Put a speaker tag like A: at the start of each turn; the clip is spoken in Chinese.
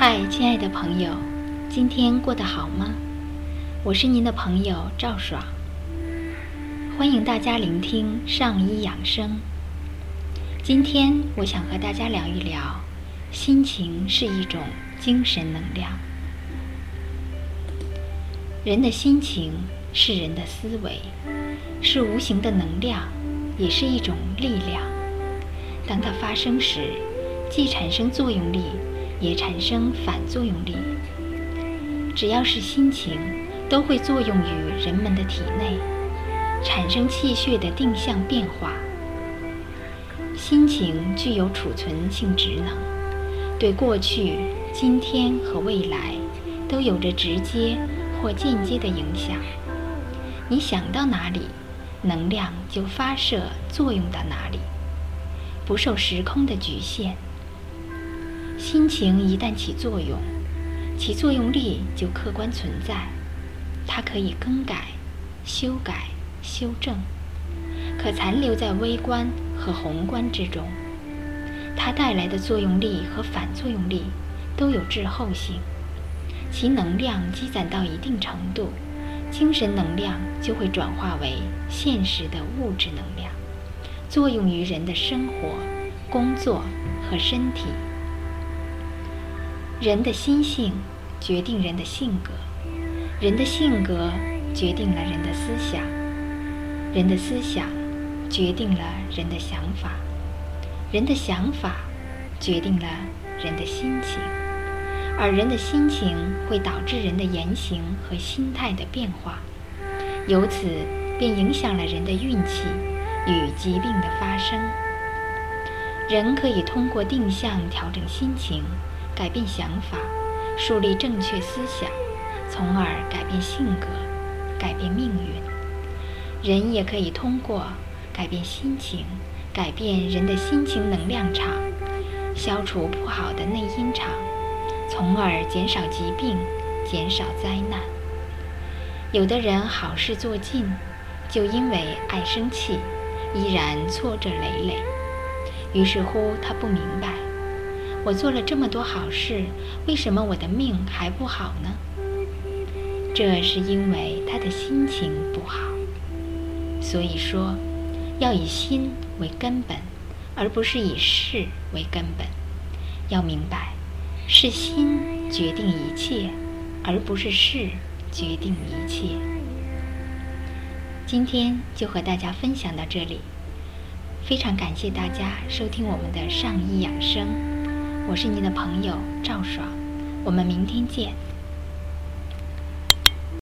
A: 嗨，亲爱的朋友，今天过得好吗？我是您的朋友赵爽，欢迎大家聆听上医养生。今天我想和大家聊一聊，心情是一种精神能量。人的心情是人的思维，是无形的能量，也是一种力量。当它发生时，既产生作用力，也产生反作用力。只要是心情，都会作用于人们的体内，产生气血的定向变化。心情具有储存性职能，对过去、今天和未来都有着直接或间接的影响。你想到哪里，能量就发射作用到哪里，不受时空的局限。心情一旦起作用，其作用力就客观存在，它可以更改、修改、修正，可残留在微观和宏观之中。它带来的作用力和反作用力都有滞后性，其能量积攒到一定程度，精神能量就会转化为现实的物质能量，作用于人的生活、工作和身体。人的心性决定人的性格，人的性格决定了人的思想，人的思想决定了人的想法，人的想法决定了人的心情，而人的心情会导致人的言行和心态的变化，由此便影响了人的运气与疾病的发生。人可以通过定向调整心情。改变想法，树立正确思想，从而改变性格，改变命运。人也可以通过改变心情，改变人的心情能量场，消除不好的内因场，从而减少疾病，减少灾难。有的人好事做尽，就因为爱生气，依然挫折累累。于是乎，他不明白。我做了这么多好事，为什么我的命还不好呢？这是因为他的心情不好。所以说，要以心为根本，而不是以事为根本。要明白，是心决定一切，而不是事决定一切。今天就和大家分享到这里，非常感谢大家收听我们的上医养生。我是您的朋友赵爽，我们明天见。